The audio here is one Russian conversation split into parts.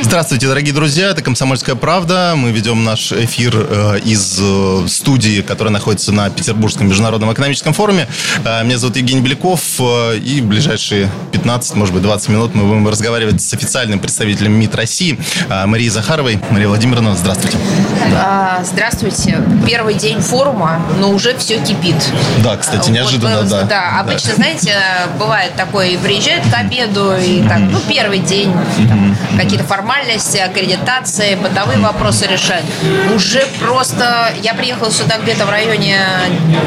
Здравствуйте, дорогие друзья, это «Комсомольская правда». Мы ведем наш эфир э, из э, студии, которая находится на Петербургском международном экономическом форуме. Э, меня зовут Евгений Беляков, и ближайшие 15, может быть, 20 минут мы будем разговаривать с официальным представителем МИД России э, Марией Захаровой. Мария Владимировна, здравствуйте. А, здравствуйте. Первый день форума, но уже все кипит. Да, кстати, неожиданно, вот, да. Да, обычно, знаете, бывает такое, приезжают к обеду, и так, ну, первый день, там, какие-то формальности, аккредитации, бытовые вопросы решать. Уже просто, я приехала сюда где-то в районе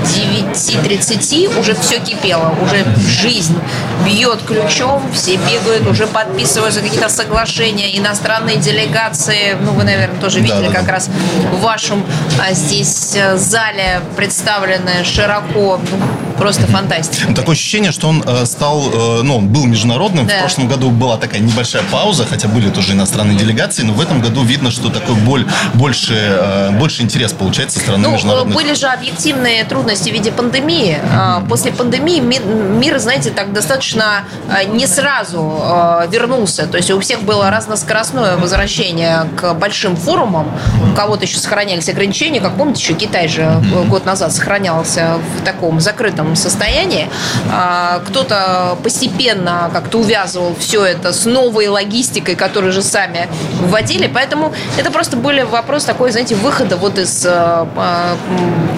9.30, уже все кипело, уже жизнь бьет ключом, все бегают, уже подписываются какие-то соглашения, иностранные делегации, ну, вы, наверное, тоже видели, Да-да-да. как раз в вашем а, здесь э, зале представлены широко, ну, просто фантастика. Такое ощущение, что он э, стал, э, ну, он был международным. Да. В прошлом году была такая небольшая пауза, хотя были тоже иностранные делегации, но в этом году видно, что такой боль, больше, э, больше интерес получается со стороны Ну, международных. были же объективные трудности в виде пандемии. А, После пандемии ми- мир, знаете, так достаточно не сразу вернулся. То есть у всех было разноскоростное возвращение к большим форумам. У кого-то еще сохранялись ограничения. Как помните, еще Китай же год назад сохранялся в таком закрытом состоянии. А, Кто-то постепенно как-то увязывал все это с новой логистикой, которую же сами вводили. Поэтому это просто были вопрос такой, знаете, выхода вот из э, э,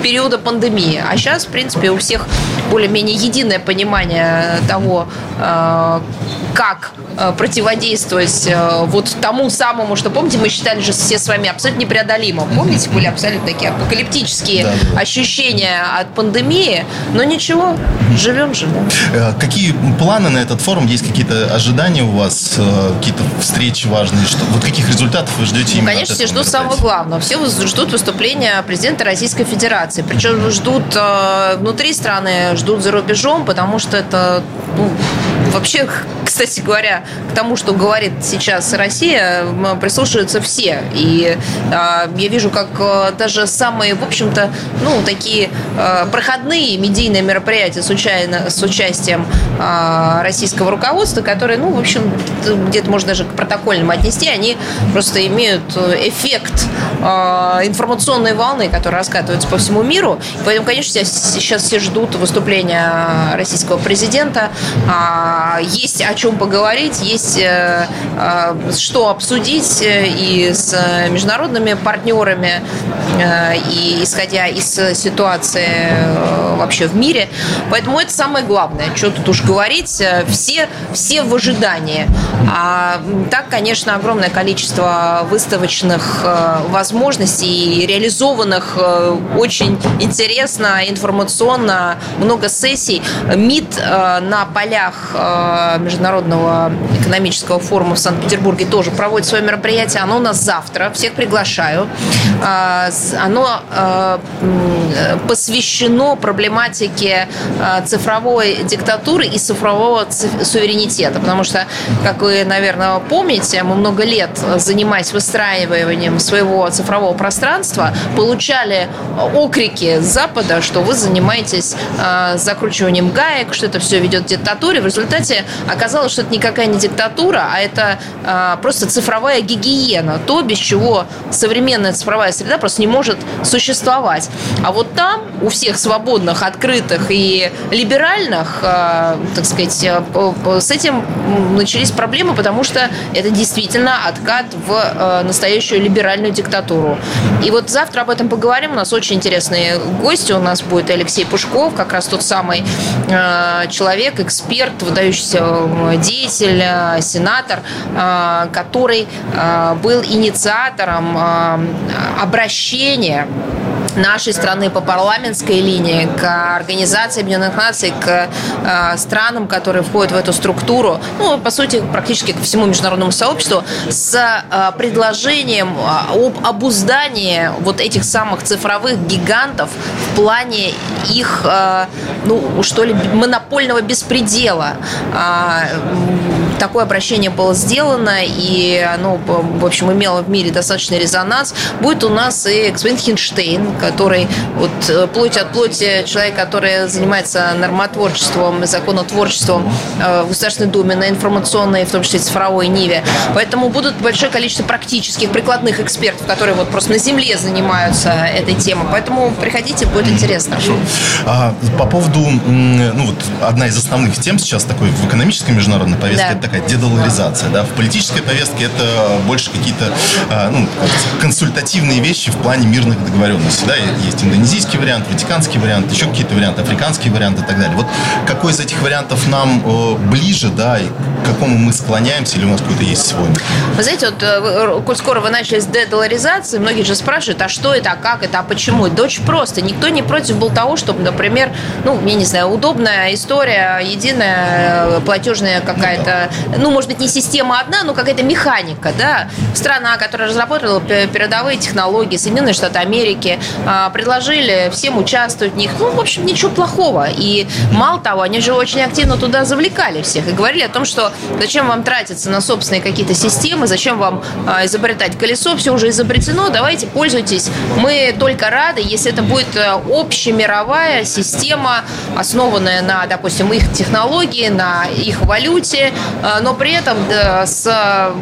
периода пандемии. А сейчас, в принципе, у всех более-менее единое понимание того, э, как э, противодействовать э, вот тому самому, что, помните, мы считали же все с вами абсолютно непреодолимо. Помните, были абсолютно такие апокалиптические Да-да-да. ощущения от пандемии. Но ничего, живем же. да. Э, Какие планы на этот форум? Есть какие-то ожидания у вас? Какие-то встречи важные? Что, вот каких результатов вы ждете Ну, Конечно, все ждут самого главного. Все ждут выступления президента Российской Федерации. Причем ждут внутри страны, ждут за рубежом, потому что это ну, вообще, кстати говоря, к тому, что говорит сейчас Россия, прислушиваются все. И э, я вижу, как э, даже самые, в общем-то, ну, такие э, проходные медийные мероприятия с, уча- с участием э, российского руководства, которые, ну, в общем, где-то можно даже к протокольным отнести, они просто имеют э, эффект э, информационной волны, которая раскатывается по всему миру. Поэтому, конечно, сейчас- все ждут выступления российского президента. А, Есть о чем поговорить, есть э, э, что обсудить э, и с международными партнерами, и исходя из ситуации вообще в мире. Поэтому это самое главное. Что тут уж говорить, все, все в ожидании. А так, конечно, огромное количество выставочных возможностей реализованных очень интересно, информационно, много сессий. МИД на полях э, Международного экономического форума в Санкт-Петербурге тоже проводит свое мероприятие. Оно у нас завтра. Всех приглашаю. А, Оно м, посвящено проблематике э, цифровой диктатуры и цифрового ци- суверенитета. Потому что, как вы, наверное, помните, мы много лет, занимаясь выстраиванием своего цифрового пространства, получали окрики с Запада, что вы занимаетесь закручиванием гаек, что это все ведет к диктатуре. В результате оказалось, что это никакая не диктатура, а это э, просто цифровая гигиена. То, без чего современная цифровая среда просто не может существовать. А вот там у всех свободных, открытых и либеральных, э, так сказать, э, с этим начались проблемы, потому что это действительно откат в э, настоящую либеральную диктатуру. И вот завтра об этом поговорим. У нас очень интересные гости. У нас будет Алексей Пушков, как раз тот самый э, человек, эксперт, выдающийся деятель, э, сенатор, э, который э, был инициатором обращения нашей страны по парламентской линии, к Организации Объединенных Наций, к э, странам, которые входят в эту структуру, ну, по сути, практически ко всему международному сообществу, с э, предложением э, об обуздании вот этих самых цифровых гигантов в плане их, э, ну, что ли, монопольного беспредела. Такое обращение было сделано, и оно, в общем, имело в мире достаточный резонанс. Будет у нас и господин Хинштейн, который вот э, плоть от плоти человек, который занимается нормотворчеством, законотворчеством э, в Государственной Думе на информационной, в том числе цифровой ниве. Поэтому будут большое количество практических, прикладных экспертов, которые вот просто на земле занимаются этой темой. Поэтому приходите, будет интересно. Хорошо. А, по поводу, ну вот одна из основных тем сейчас такой в экономической международной повестке, да. это такая дедоларизация. Да? В политической повестке это больше какие-то а, ну, консультативные вещи в плане мирных договоренностей. Да? Есть индонезийский вариант, ватиканский вариант, еще какие-то варианты, африканский вариант и так далее. Вот какой из этих вариантов нам э, ближе, да, и к какому мы склоняемся, или у нас какой-то есть свой? Вы знаете, вот э, коль скоро вы начали с дедоларизации, многие же спрашивают, а что это, а как это, а почему? Очень просто. Никто не против был того, чтобы, например, ну, я не знаю, удобная история, единая э, платежная какая-то, ну, может быть, не система одна, но какая-то механика, да. Страна, которая разработала передовые технологии, Соединенные Штаты Америки, а, предложили всем участвовать в них. Ну, в общем, ничего плохого. И мало того, они же очень активно туда завлекали всех и говорили о том, что зачем вам тратиться на собственные какие-то системы, зачем вам а, изобретать колесо, все уже изобретено, давайте пользуйтесь. Мы только рады, если это будет э, общемировая система, основанная на, допустим, их технологии, на их валюте, э, но при этом да, с,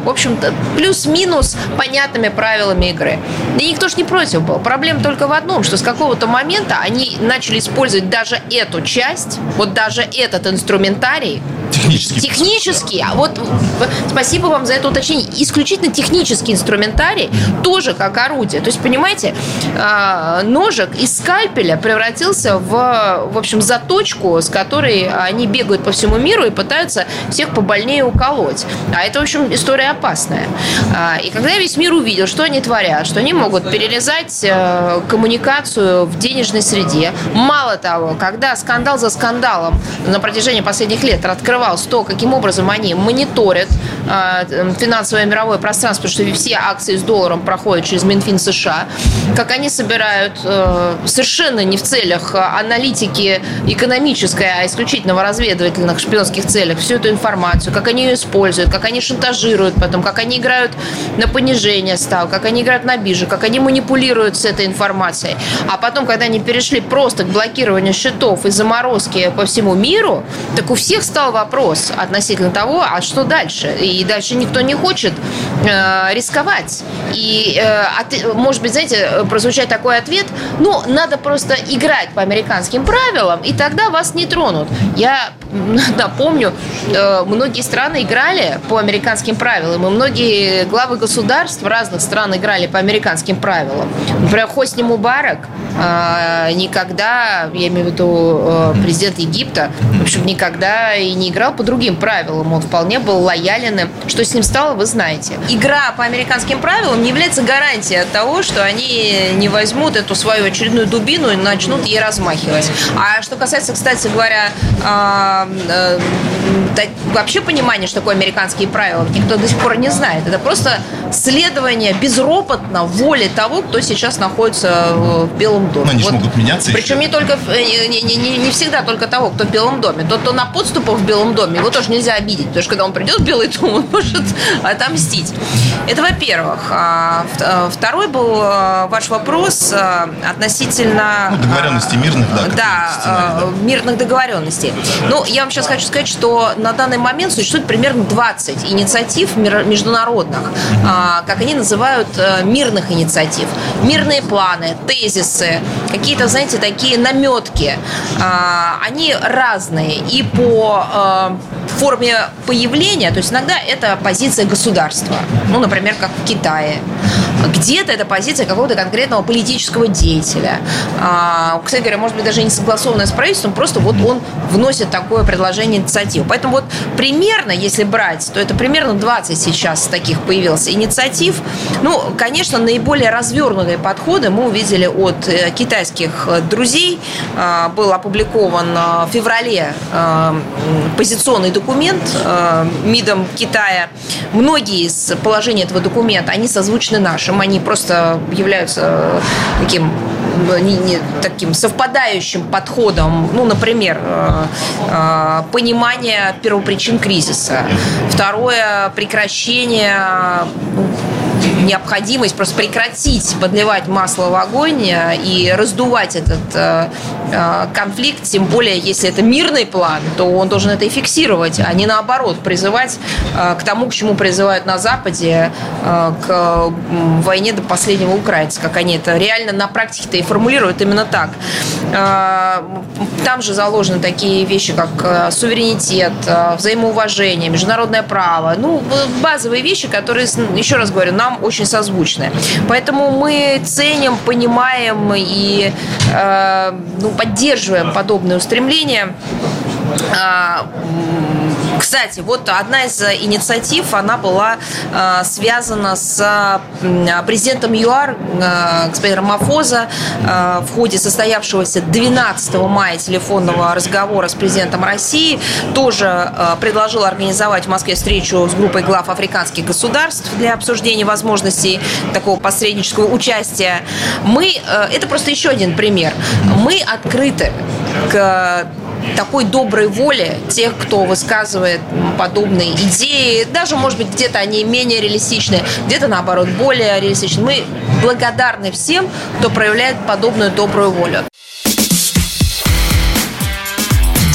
в общем-то, плюс-минус понятными правилами игры. И никто же не против был. Проблема только в одном, что с какого-то момента они начали использовать даже эту часть, вот даже этот инструментарий, Технический. Технический. А вот спасибо вам за это уточнение. Исключительно технический инструментарий тоже как орудие. То есть, понимаете, а, ножик из скальпеля превратился в, в общем, заточку, с которой они бегают по всему миру и пытаются всех побольнее уколоть. А это, в общем, история опасная. А, и когда весь мир увидел, что они творят, что они могут перерезать э, коммуникацию в денежной среде, мало того, когда скандал за скандалом на протяжении последних лет открывался то, каким образом они мониторят э, финансовое мировое пространство, что все акции с долларом проходят через Минфин США, как они собирают э, совершенно не в целях аналитики экономической, а исключительно в разведывательных шпионских целях всю эту информацию, как они ее используют, как они шантажируют потом, как они играют на понижение ставок, как они играют на бирже, как они манипулируют с этой информацией. А потом, когда они перешли просто к блокированию счетов и заморозке по всему миру, так у всех стал вопрос относительно того, а что дальше? И дальше никто не хочет э, рисковать. И, э, от, может быть, знаете, прозвучать такой ответ, ну, надо просто играть по американским правилам, и тогда вас не тронут. Я напомню, э, многие страны играли по американским правилам, и многие главы государств разных стран играли по американским правилам. Например, Хосни Мубарак э, никогда, я имею в виду э, президент Египта, в общем, никогда и не играл по другим правилам. Он вполне был лоялен. Что с ним стало, вы знаете. Игра по американским правилам не является гарантией того, что они не возьмут эту свою очередную дубину и начнут ей размахивать. А что касается, кстати говоря, э, вообще понимания, что такое американские правила, никто до сих пор не знает. Это просто следование безропотно воле того, кто сейчас находится в Белом доме. Но они вот. могут меняться. Причем еще. не только не, не, не, не всегда только того, кто в Белом доме. Тот, кто на подступах в Белом доме, его тоже нельзя обидеть, потому что когда он придет в Белый дом, он может отомстить. Это во-первых. А, а, второй был а, ваш вопрос относительно... Ну, договоренностей мирных, да. Да, мирных договоренностей. Ну, я вам сейчас хочу сказать, что на данный момент существует примерно 20 инициатив международных, как они называют, э, мирных инициатив. Мирные планы, тезисы, какие-то, знаете, такие наметки. Они разные и по э, форме появления, то есть иногда это позиция государства, ну, например, как в Китае. Где-то это позиция какого-то конкретного политического деятеля. А, кстати говоря, может быть, даже не согласованная с правительством, просто вот он вносит такое предложение инициативу. Поэтому вот примерно, если брать, то это примерно 20 сейчас таких появилось инициатив. Ну, конечно, наиболее развернутые подходы мы увидели от э, китайских друзей. А, был опубликован в феврале позиционный документ МИДом Китая. Многие из положений этого документа, они созвучны нашим, они просто являются таким не, не таким совпадающим подходом, ну, например, э, э, понимание первопричин кризиса. Второе, прекращение необходимость просто прекратить подливать масло в огонь э, и раздувать этот э, э, конфликт, тем более, если это мирный план, то он должен это и фиксировать, а не наоборот, призывать к тому, к чему призывают на Западе, к войне до последнего украинца, как они это реально на практике-то и формулируют именно так. Там же заложены такие вещи, как суверенитет, взаимоуважение, международное право, ну, базовые вещи, которые, еще раз говорю, нам очень очень созвучны. Поэтому мы ценим, понимаем и э, ну, поддерживаем подобные устремления. А, кстати, вот одна из инициатив, она была э, связана с э, президентом ЮАР, э, господином Мафоза, э, в ходе состоявшегося 12 мая телефонного разговора с президентом России. Тоже э, предложил организовать в Москве встречу с группой глав африканских государств для обсуждения возможностей такого посреднического участия. Мы, э, это просто еще один пример. Мы открыты к такой доброй воли тех, кто высказывает подобные идеи. Даже, может быть, где-то они менее реалистичны, где-то, наоборот, более реалистичны. Мы благодарны всем, кто проявляет подобную добрую волю.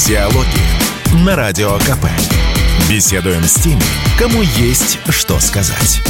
Диалоги на Радио КП. Беседуем с теми, кому есть что сказать.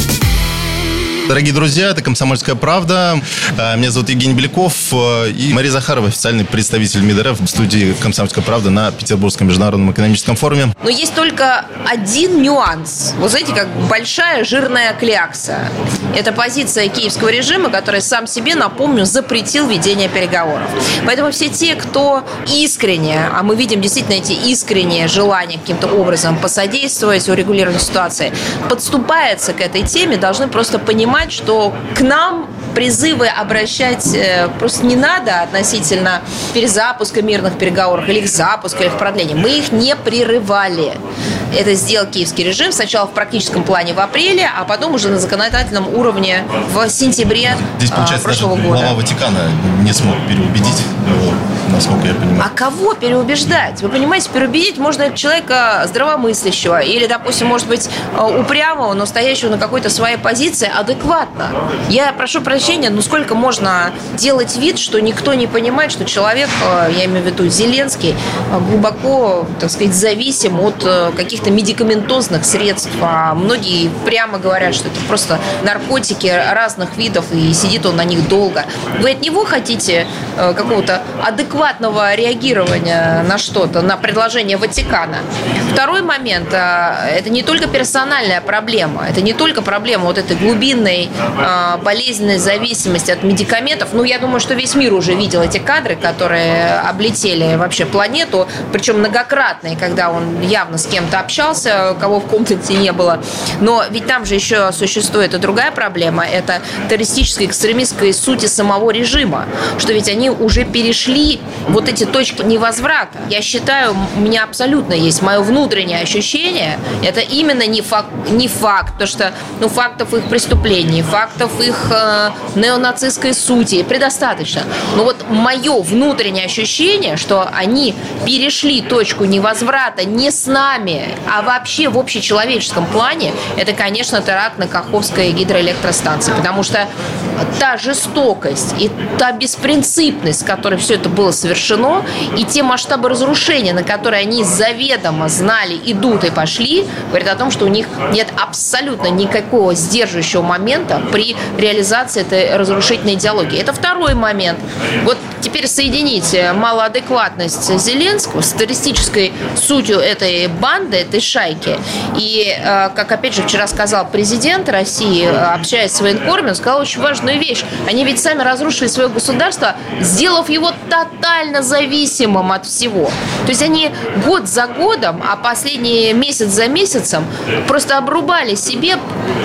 Дорогие друзья, это «Комсомольская правда». А, меня зовут Евгений Беляков э, и Мария Захарова, официальный представитель МИДРФ в студии «Комсомольская правда» на Петербургском международном экономическом форуме. Но есть только один нюанс. Вот знаете, как большая жирная клякса. Это позиция киевского режима, который сам себе, напомню, запретил ведение переговоров. Поэтому все те, кто искренне, а мы видим действительно эти искренние желания каким-то образом посодействовать урегулированию ситуации, подступается к этой теме, должны просто понимать, понимать, что к нам призывы обращать э, просто не надо относительно перезапуска мирных переговоров или их запуска, или их продления. Мы их не прерывали. Это сделал киевский режим сначала в практическом плане в апреле, а потом уже на законодательном уровне в сентябре Здесь, получается, прошлого даже года. глава Ватикана не смог переубедить насколько я понимаю. А кого переубеждать? Вы понимаете, переубедить можно человека здравомыслящего или, допустим, может быть, э, упрямого, но стоящего на какой-то своей позиции адекватно. Я прошу прощения, но сколько можно делать вид, что никто не понимает, что человек, э, я имею в виду Зеленский, э, глубоко, так сказать, зависим от каких-то медикаментозных средств, а многие прямо говорят, что это просто наркотики разных видов, и сидит он на них долго. Вы от него хотите какого-то адекватного адекватного реагирования на что-то, на предложение Ватикана. Второй момент а, – это не только персональная проблема, это не только проблема вот этой глубинной а, болезненной зависимости от медикаментов. Ну, я думаю, что весь мир уже видел эти кадры, которые облетели вообще планету, причем многократные, когда он явно с кем-то общался, кого в комнате не было. Но ведь там же еще существует и другая проблема – это террористическая, экстремистская сути самого режима, что ведь они уже перешли вот эти точки невозврата, я считаю, у меня абсолютно есть мое внутреннее ощущение, это именно не факт, не факт, потому что ну, фактов их преступлений, фактов их э, неонацистской сути предостаточно. Но вот мое внутреннее ощущение, что они перешли точку невозврата не с нами, а вообще в общечеловеческом плане, это, конечно, теракт на Каховской гидроэлектростанции, потому что та жестокость и та беспринципность, с которой все это было совершено, и те масштабы разрушения, на которые они заведомо знали, идут и пошли, говорят о том, что у них нет абсолютно никакого сдерживающего момента при реализации этой разрушительной идеологии. Это второй момент. Вот теперь соедините малоадекватность Зеленского с террористической сутью этой банды, этой шайки. И, э, как опять же вчера сказал президент России, общаясь с военкорами, он сказал очень важную вещь. Они ведь сами разрушили свое государство, сделав его тотально зависимым от всего. То есть они год за годом, а последний месяц за месяцем просто обрубали себе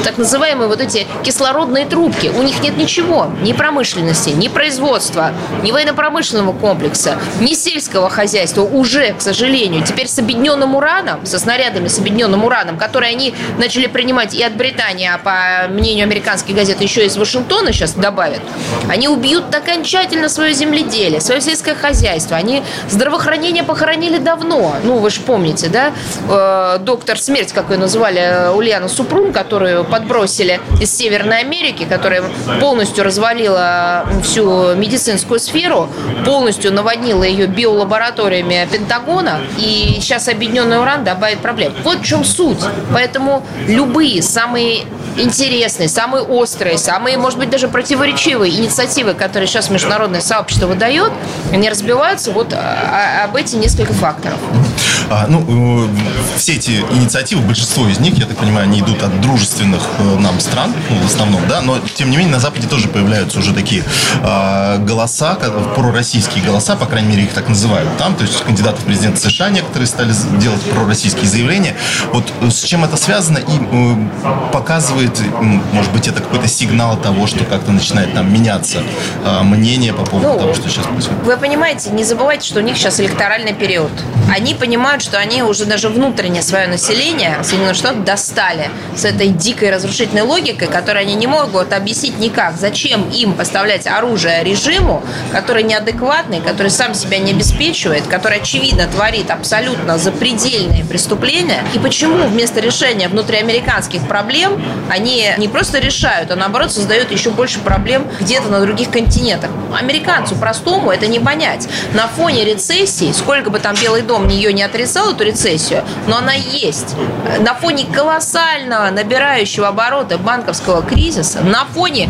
так называемые вот эти кислородные трубки. У них нет ничего, ни промышленности, ни производства, ни военно-промышленного комплекса, ни сельского хозяйства уже, к сожалению. Теперь с объединенным ураном, со снарядами с объединенным ураном, которые они начали принимать и от Британии, а по мнению американских газет еще из Вашингтона сейчас добавят, они убьют окончательно свое земледелие, свое сельское хозяйство. Они здравоохранение похоронили давно. Ну, вы же помните, да? Э, доктор смерть, как ее называли, Ульяна Супрун, которую подбросили из Северной Америки, которая полностью развалила всю медицинскую сферу, полностью наводнила ее биолабораториями Пентагона, и сейчас объединенный уран добавит проблем. Вот в чем суть. Поэтому любые самые интересные, самые острые, самые, может быть, даже противоречивые инициативы, которые сейчас международное сообщество выдает, они разбиваются вот об эти несколько факторов. А, ну, э, все эти инициативы, большинство из них, я так понимаю, они идут от дружественных э, нам стран, ну, в основном, да, но, тем не менее, на Западе тоже появляются уже такие э, голоса, пророссийские голоса, по крайней мере, их так называют там, то есть кандидаты в президенты США некоторые стали делать пророссийские заявления. Вот э, с чем это связано и э, показывает, может быть, это какой-то сигнал того, что как-то начинает там меняться э, мнение по поводу ну, того, что сейчас происходит? Вы понимаете, не забывайте, что у них сейчас электоральный период. Они понимают, что они уже даже внутренне свое население Соединенных Штатов достали с этой дикой разрушительной логикой, которую они не могут объяснить никак. Зачем им поставлять оружие режиму, который неадекватный, который сам себя не обеспечивает, который, очевидно, творит абсолютно запредельные преступления, и почему вместо решения внутриамериканских проблем они не просто решают, а наоборот создают еще больше проблем где-то на других континентах. Американцу простому это не понять. На фоне рецессии, сколько бы там Белый дом ее не отрицал, эту рецессию, но она есть. На фоне колоссального набирающего обороты банковского кризиса, на фоне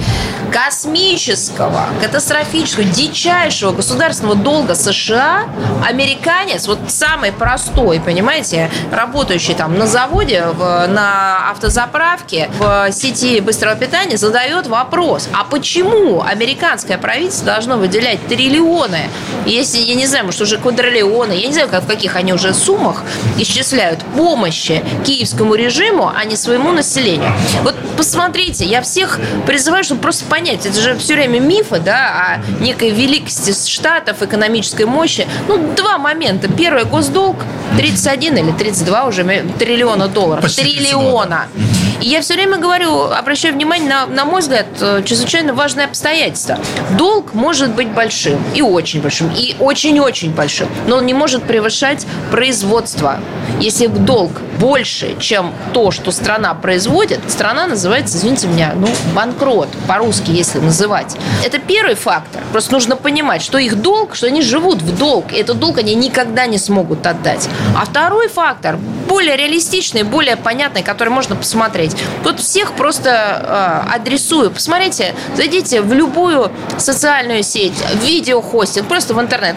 космического, катастрофического, дичайшего государственного долга США, американец, вот самый простой, понимаете, работающий там на заводе, в, на автозаправке, в сети быстрого питания, задает вопрос, а почему американское правительство должно выделять триллионы, если, я не знаю, может, уже квадриллионы, я не знаю, как, в каких они уже суммах исчисляют помощи киевскому режиму, а не своему населению. Вот посмотрите, я всех призываю, чтобы просто понять, это же все время мифы, да, о некой великости штатов, экономической мощи. Ну, два момента. Первый, госдолг 31 или 32 уже триллиона долларов. Почти Триллиона. 32. Я все время говорю, обращаю внимание на, на мой взгляд, э, чрезвычайно важное обстоятельство. Долг может быть большим и очень большим, и очень-очень большим, но он не может превышать производство. Если долг больше, чем то, что страна производит, страна называется, извините меня, ну, банкрот, по-русски, если называть. Это первый фактор. Просто нужно понимать, что их долг, что они живут в долг, и этот долг они никогда не смогут отдать. А второй фактор, более реалистичный, более понятный, который можно посмотреть. Вот всех просто э, адресую. Посмотрите, зайдите в любую социальную сеть, видеохостинг, просто в интернет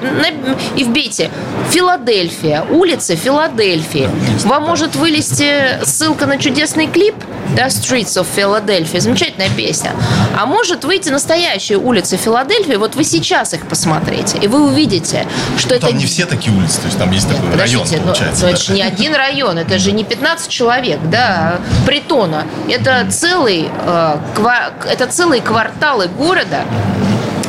и вбейте Филадельфия, улица Филадельфии. Вам может вылезти ссылка на чудесный клип, да, Streets of Philadelphia, замечательная песня. А может выйти настоящие улицы Филадельфии, вот вы сейчас их посмотрите, и вы увидите, что ну, это... Там не все такие улицы, то есть там есть такой Подождите, район, ну, получается. Но, да. это же не один район, это же не 15 человек, да, притона. Это целый, э, ква... это целые кварталы города,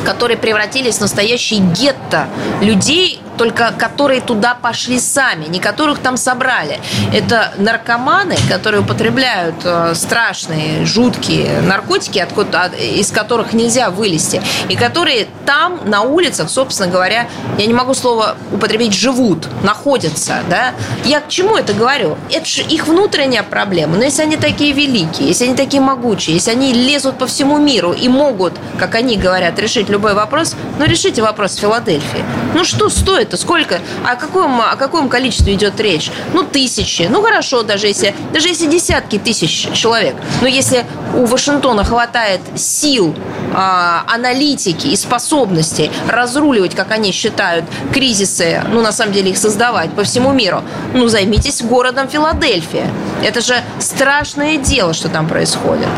которые превратились в настоящие гетто людей, только которые туда пошли сами, не которых там собрали. Это наркоманы, которые употребляют э, страшные, жуткие наркотики, откуда, из которых нельзя вылезти, и которые там, на улицах, собственно говоря, я не могу слово употребить, живут, находятся. Да? Я к чему это говорю? Это же их внутренняя проблема. Но если они такие великие, если они такие могучие, если они лезут по всему миру и могут, как они говорят, решить любой вопрос, ну решите вопрос в Филадельфии. Ну что стоит это сколько? О каком, о каком количестве идет речь? Ну, тысячи. Ну, хорошо, даже если, даже если десятки тысяч человек. Но если у Вашингтона хватает сил а, аналитики и способности разруливать, как они считают, кризисы, ну, на самом деле, их создавать по всему миру, ну, займитесь городом Филадельфия. Это же страшное дело, что там происходит.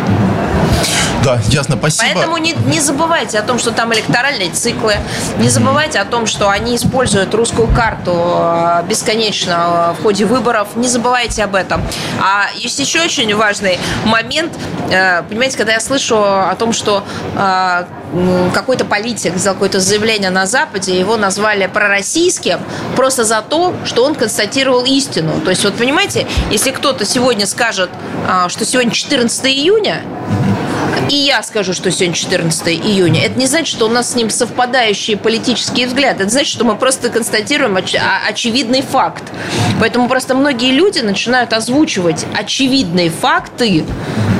Да, ясно, спасибо. Поэтому не, не забывайте о том, что там электоральные циклы, не забывайте о том, что они используют русскую карту э, бесконечно в ходе выборов, не забывайте об этом. А есть еще очень важный момент, э, понимаете, когда я слышу о том, что э, какой-то политик сделал какое-то заявление на Западе, его назвали пророссийским просто за то, что он констатировал истину. То есть, вот понимаете, если кто-то сегодня скажет, что сегодня 14 июня, и я скажу, что сегодня 14 июня. Это не значит, что у нас с ним совпадающие политические взгляды. Это значит, что мы просто констатируем оч- очевидный факт. Поэтому просто многие люди начинают озвучивать очевидные факты, а,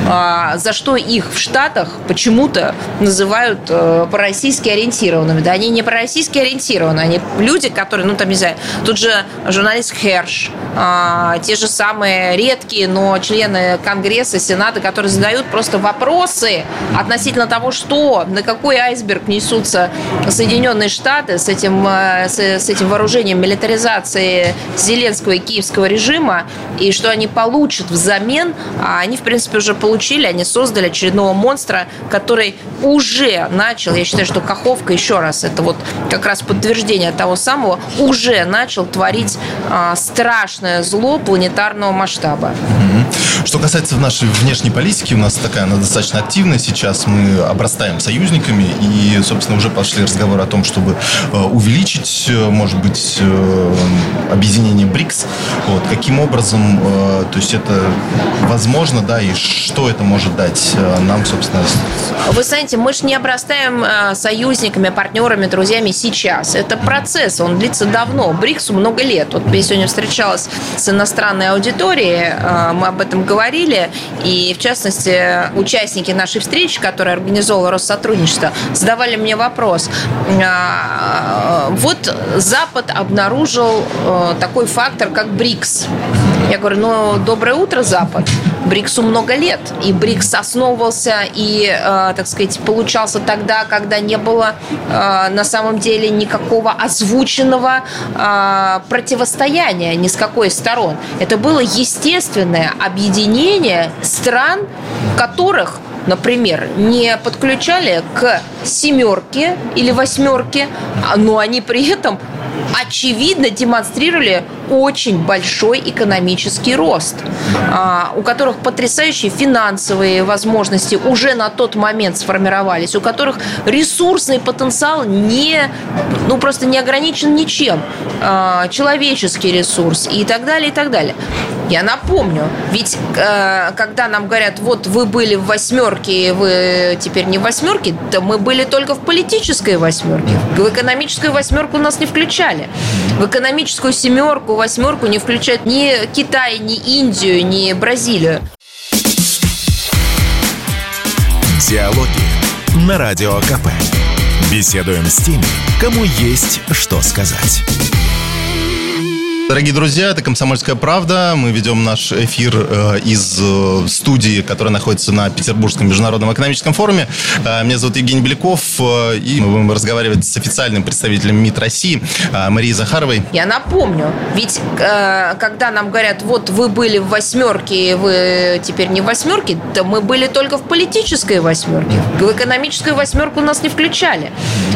за что их в Штатах почему-то называют э, пророссийски ориентированными. Да, они не пророссийски ориентированы, они люди, которые, ну, там, не знаю, тут же журналист Херш, а, те же самые редкие, но члены Конгресса, Сената, которые задают просто вопросы относительно того, что, на какой айсберг несутся Соединенные Штаты с этим, э, с, с этим вооружением милитаризации Зеленского и киевского режима, и что они получат взамен, а они, в принципе, уже получили, они создали очередного монстра, который уже начал, я считаю, что Каховка, еще раз, это вот как раз подтверждение того самого, уже начал творить а, страшное зло планетарного масштаба. Что касается нашей внешней политики, у нас такая, она достаточно активная сейчас. Мы обрастаем союзниками и, собственно, уже пошли разговоры о том, чтобы э, увеличить, э, может быть, э, объединение БРИКС. Вот. Каким образом, то есть это возможно, да, и что это может дать нам, собственно? Вы знаете, мы же не обрастаем союзниками, партнерами, друзьями сейчас. Это процесс, он длится давно. БРИКСу много лет. Вот я сегодня встречалась с иностранной аудиторией, мы об этом говорили, и в частности участники нашей встречи, которая организовала Россотрудничество, задавали мне вопрос. Вот Запад обнаружил э, такой фактор, как БРИКС. Я говорю, ну, доброе утро, Запад. БРИКСу много лет. И БРИКС основывался и, э, так сказать, получался тогда, когда не было э, на самом деле никакого озвученного э, противостояния ни с какой из сторон. Это было естественное объединение стран, которых например, не подключали к семерке или восьмерке, а, но они при этом очевидно демонстрировали очень большой экономический рост, а, у которых потрясающие финансовые возможности уже на тот момент сформировались, у которых ресурсный потенциал не, ну просто не ограничен ничем, а, человеческий ресурс и так далее, и так далее. Я напомню, ведь э, когда нам говорят, вот вы были в восьмерке, вы теперь не в восьмерке, то мы были только в политической восьмерке. В экономическую восьмерку нас не включали. В экономическую семерку, восьмерку не включают ни Китай, ни Индию, ни Бразилию. Диалоги на Радио КП. Беседуем с теми, кому есть что сказать. Дорогие друзья, это «Комсомольская правда». Мы ведем наш эфир э, из э, студии, которая находится на Петербургском международном экономическом форуме. Э, меня зовут Евгений Беляков, и мы будем разговаривать с официальным представителем МИД России Марией Захаровой. Я напомню, ведь когда нам говорят, вот вы были в восьмерке, вы теперь не в восьмерке, то мы были только в политической восьмерке. В экономическую восьмерку нас не включали.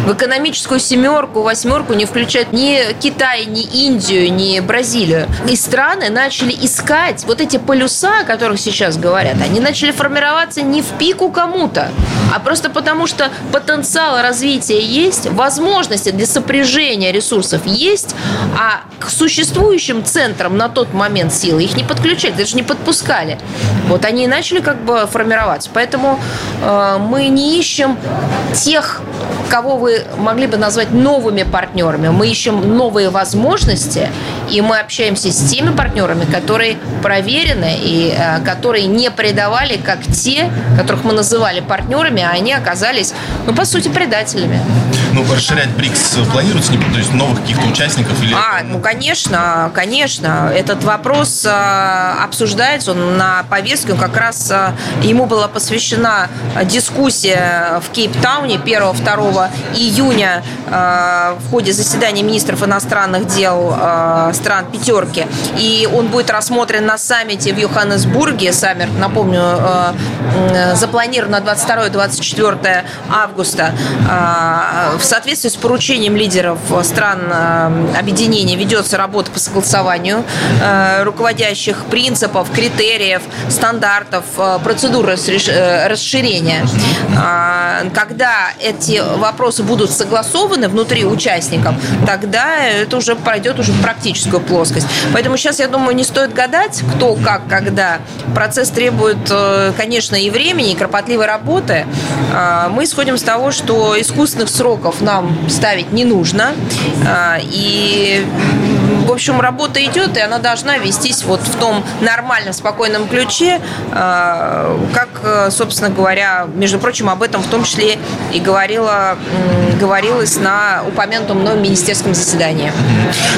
В экономическую семерку, восьмерку не включают ни Китай, ни Индию, ни Бразилию. И страны начали искать вот эти полюса, о которых сейчас говорят, они начали формироваться не в пику кому-то, а просто потому, что потенциал развития есть, возможности для сопряжения ресурсов есть, а к существующим центрам на тот момент силы их не подключали, даже не подпускали. Вот они и начали как бы формироваться. Поэтому э, мы не ищем тех, кого вы могли бы назвать новыми партнерами. Мы ищем новые возможности и мы общаемся с теми партнерами, которые проверены и э, которые не предавали, как те, которых мы называли партнерами, а они оказались, ну, по сути, предателями. Ну, расширять БРИКС планируется, то есть новых каких-то участников? Или а, ну, конечно, конечно. Этот вопрос обсуждается, он на повестке, как раз ему была посвящена дискуссия в Кейптауне 1-2 июня в ходе заседания министров иностранных дел стран пятерки. И он будет рассмотрен на саммите в Йоханнесбурге. Саммит, напомню, запланирован на 22-24 августа. В соответствии с поручением лидеров стран объединения ведется работа по согласованию руководящих принципов, критериев, стандартов, процедур расширения. Когда эти вопросы будут согласованы внутри участников, тогда это уже пройдет уже в практическую плоскость. Поэтому сейчас, я думаю, не стоит гадать, кто, как, когда. Процесс требует, э, конечно, и времени, и кропотливой работы. А, мы исходим с того, что искусственных сроков нам ставить не нужно. А, и в общем, работа идет, и она должна вестись вот в том нормальном, спокойном ключе, а, как, собственно говоря, между прочим, об этом в том числе и говорила, говорилось на упомянутом мной министерском заседании.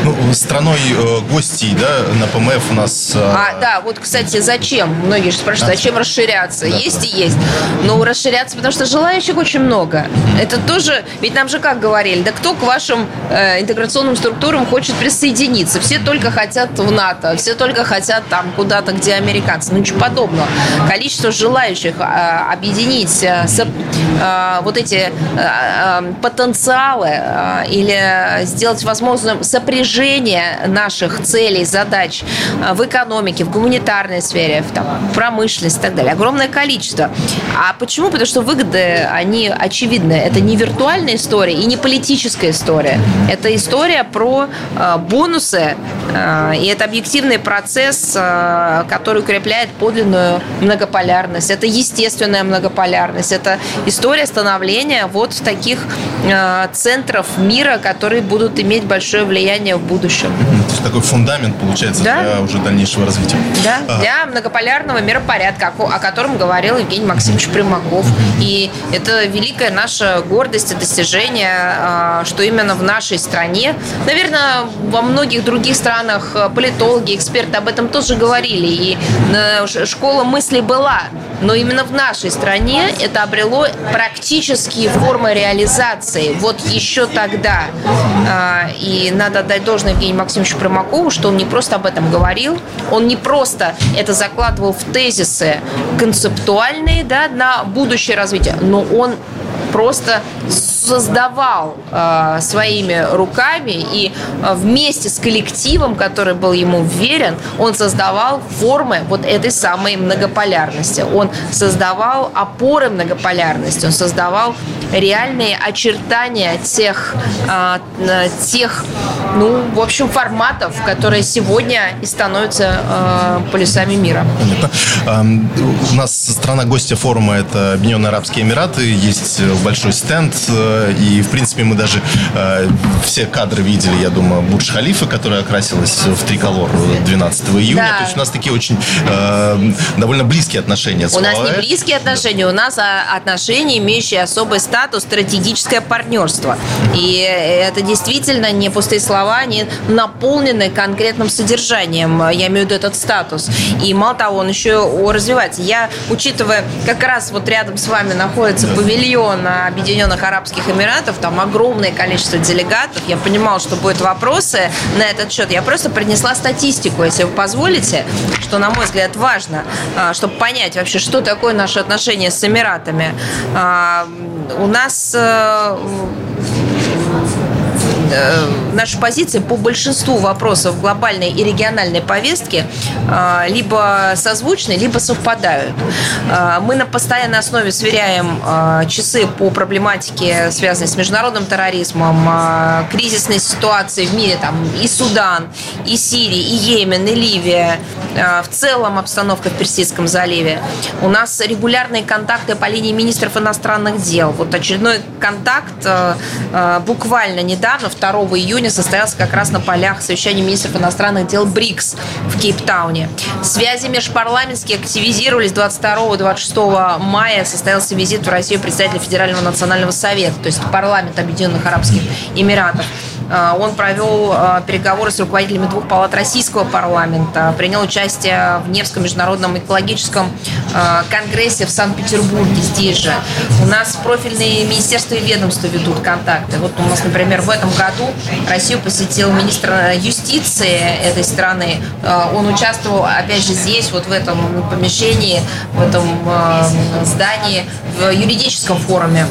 Ну, страной э, гостей, да, на ПМФ у нас... Э, а, да, вот, кстати, зачем? Многие же спрашивают, зачем расширяться? Да. Есть и есть. Но расширяться, потому что желающих очень много. Это тоже, ведь нам же как говорили, да кто к вашим э, интеграционным структурам хочет присоединиться? Все только хотят в НАТО, все только хотят там куда-то, где американцы. Ну, ничего подобного. Количество желающих э, объединить э, э, вот эти потенциалы или сделать возможным сопряжение наших целей, задач в экономике, в гуманитарной сфере, в там, промышленности и так далее. Огромное количество. А почему? Потому что выгоды, они очевидны. Это не виртуальная история и не политическая история. Это история про э, бонусы, э, и это объективный процесс, э, который укрепляет подлинную многополярность. Это естественная многополярность. Это история становления вот таких э, центров мира, которые будут иметь большое влияние в будущем. То есть такой фундамент получается да? для уже дальнейшего развития. Да, а. для многополярного миропорядка, о котором говорил Евгений Максимович Примаков. И это великая наша гордость и достижение, что именно в нашей стране, наверное, во многих других странах политологи, эксперты об этом тоже говорили. И э, школа мысли была, но именно в нашей стране это обрело практические формы реализации. Вот еще тогда. А, и надо отдать должное Евгению Максимовичу Промакову, что он не просто об этом говорил, он не просто это закладывал в тезисы концептуальные да, на будущее развитие, но он просто создавал э, своими руками и э, вместе с коллективом, который был ему верен, он создавал формы вот этой самой многополярности. Он создавал опоры многополярности, он создавал реальные очертания тех, э, тех ну, в общем, форматов, которые сегодня и становятся э, полюсами мира. Понятно. У нас страна гостя форума – это Объединенные Арабские Эмираты. Есть большой стенд. Э, и, в принципе, мы даже э, все кадры видели, я думаю, Бурдж Халифа, которая окрасилась в триколор 12 июня. Да. То есть у нас такие очень э, довольно близкие отношения. У нас не близкие отношения, да. у нас а, отношения, имеющие особый статус, стратегическое партнерство. И это действительно не пустые слова, они наполнены конкретным содержанием. Я имею в виду этот статус. И мало того, он еще развивается. Я, учитывая, как раз вот рядом с вами находится павильон Объединенных Арабских Эмиратов, там огромное количество делегатов. Я понимала, что будут вопросы на этот счет. Я просто принесла статистику, если вы позволите, что, на мой взгляд, важно, а, чтобы понять вообще, что такое наши отношения с Эмиратами. А, у нас Э, наша позиция по большинству вопросов глобальной и региональной повестки э, либо созвучны, либо совпадают. Э, мы на постоянной основе сверяем часы по проблематике, связанной с международным терроризмом, кризисной ситуации в мире, там и Судан, и Сирия, и Йемен, и Ливия, в целом обстановка в Персидском заливе. У нас регулярные контакты по линии министров иностранных дел. Вот очередной контакт буквально недавно, 2 июня состоялся как раз на полях совещания министров иностранных дел БРИКС в Кейптауне. Связи межпарламентские активизировались 22-26 мая. Состоялся визит в Россию представителя Федерального национального совета, то есть парламент Объединенных Арабских Эмиратов. А, он провел а, переговоры с руководителями двух палат российского парламента, принял участие в Невском международном экологическом а, конгрессе в Санкт-Петербурге, здесь же. У нас профильные министерства и ведомства ведут контакты. Вот у нас, например, в этом году Россию посетил министр юстиции этой страны. Он участвовал, опять же, здесь, вот в этом помещении, в этом здании, в юридическом форуме.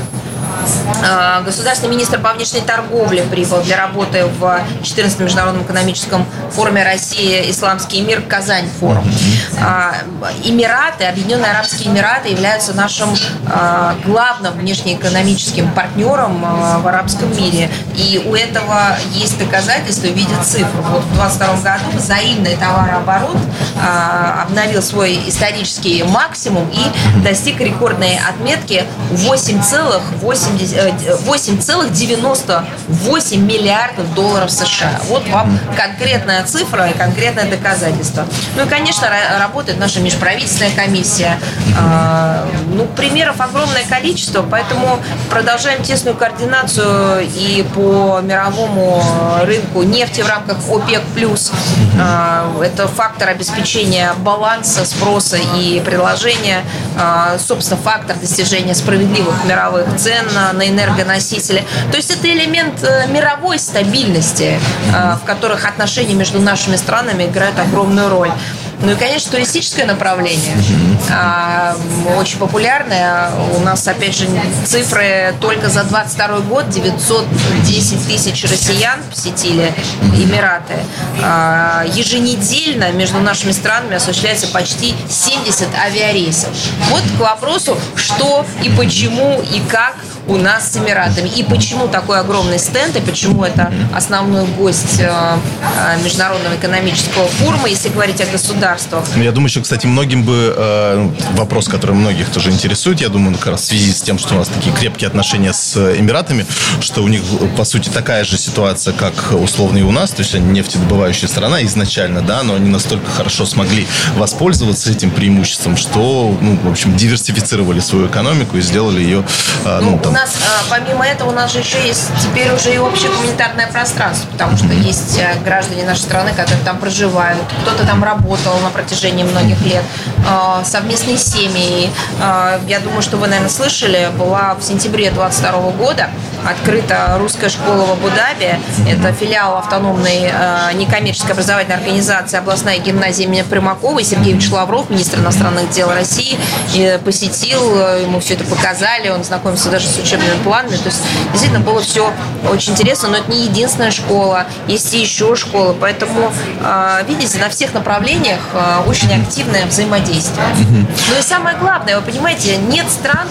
А, государственный министр по внешней торговле прибыл для работы в 14-м международном экономическом форуме России «Исламский мир» Казань форум. А, Эмираты, Объединенные Арабские Эмираты являются нашим а, главным внешнеэкономическим партнером в арабском мире. И у этого есть доказательства в виде цифр. Вот в 2022 году взаимный товарооборот обновил свой исторический максимум и достиг рекордной отметки 8,8 8,98 э, миллиардов долларов США. Вот вам конкретная цифра и конкретное доказательство. Ну и, конечно, работает наша межправительственная комиссия. А, ну, примеров огромное количество, поэтому продолжаем тесную координацию и по мировому рынку нефти в рамках ОПЕК+. А, это фактор обеспечения баланса спроса и предложения, а, собственно, фактор достижения справедливых мировых цен на, на энергоносители. То есть это элемент э, мировой стабильности, э, в которых отношения между нашими странами играют огромную роль. Ну и, конечно, туристическое направление. А, очень популярное. У нас, опять же, цифры только за 22 год 910 тысяч россиян посетили Эмираты. А, еженедельно между нашими странами осуществляется почти 70 авиарейсов. Вот к вопросу, что и почему и как у нас с Эмиратами. И почему такой огромный стенд, и почему это основной гость э, э, Международного экономического форума, если говорить о государствах. Ну, я думаю, еще, кстати, многим бы э, вопрос, который многих тоже интересует, я думаю, как раз в связи с тем, что у нас такие крепкие отношения с Эмиратами, что у них, по сути, такая же ситуация, как условно и у нас, то есть они нефтедобывающая страна изначально, да, но они настолько хорошо смогли воспользоваться этим преимуществом, что, ну, в общем, диверсифицировали свою экономику и сделали ее, ну, ну, там, нас, а, помимо этого, у нас же еще есть теперь уже и общее гуманитарное пространство, потому что есть э, граждане нашей страны, которые там проживают, кто-то там работал на протяжении многих лет, а, совместные семьи. А, я думаю, что вы, наверное, слышали, была в сентябре 22 года открыта русская школа в Абу-Даби. Это филиал автономной некоммерческой образовательной организации областная гимназия имени Примакова. Сергей Ильич Лавров, министр иностранных дел России, посетил, ему все это показали, он знакомился даже с учебными планами. То есть действительно было все очень интересно, но это не единственная школа, есть и еще школы. Поэтому, а, видите, на всех направлениях а, очень активное взаимодействие. Ну и самое главное, вы понимаете, нет стран,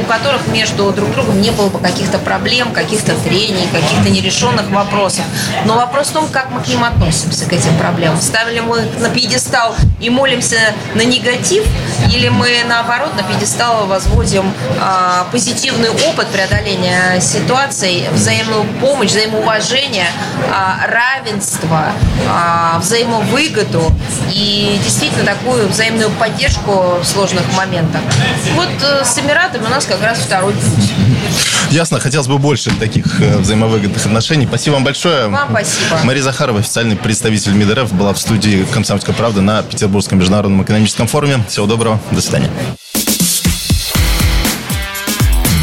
у которых между друг другом не было бы каких-то проблем, каких-то трений, каких-то нерешенных вопросов. Но вопрос в том, как мы к ним относимся, к этим проблемам. Ставили мы на пьедестал и молимся на негатив, или мы наоборот на пьедестал возводим а, позитивный опыт, опыт преодоления ситуаций, взаимную помощь, взаимоуважение, а, равенство, а, взаимовыгоду и действительно такую взаимную поддержку в сложных моментах. Вот э, с Эмиратами у нас как раз второй путь. Ясно, хотелось бы больше таких э, взаимовыгодных отношений. Спасибо вам большое. Вам спасибо. Мария Захарова, официальный представитель МИДРФ, была в студии «Комсомольской правды» на Петербургском международном экономическом форуме. Всего доброго, до свидания.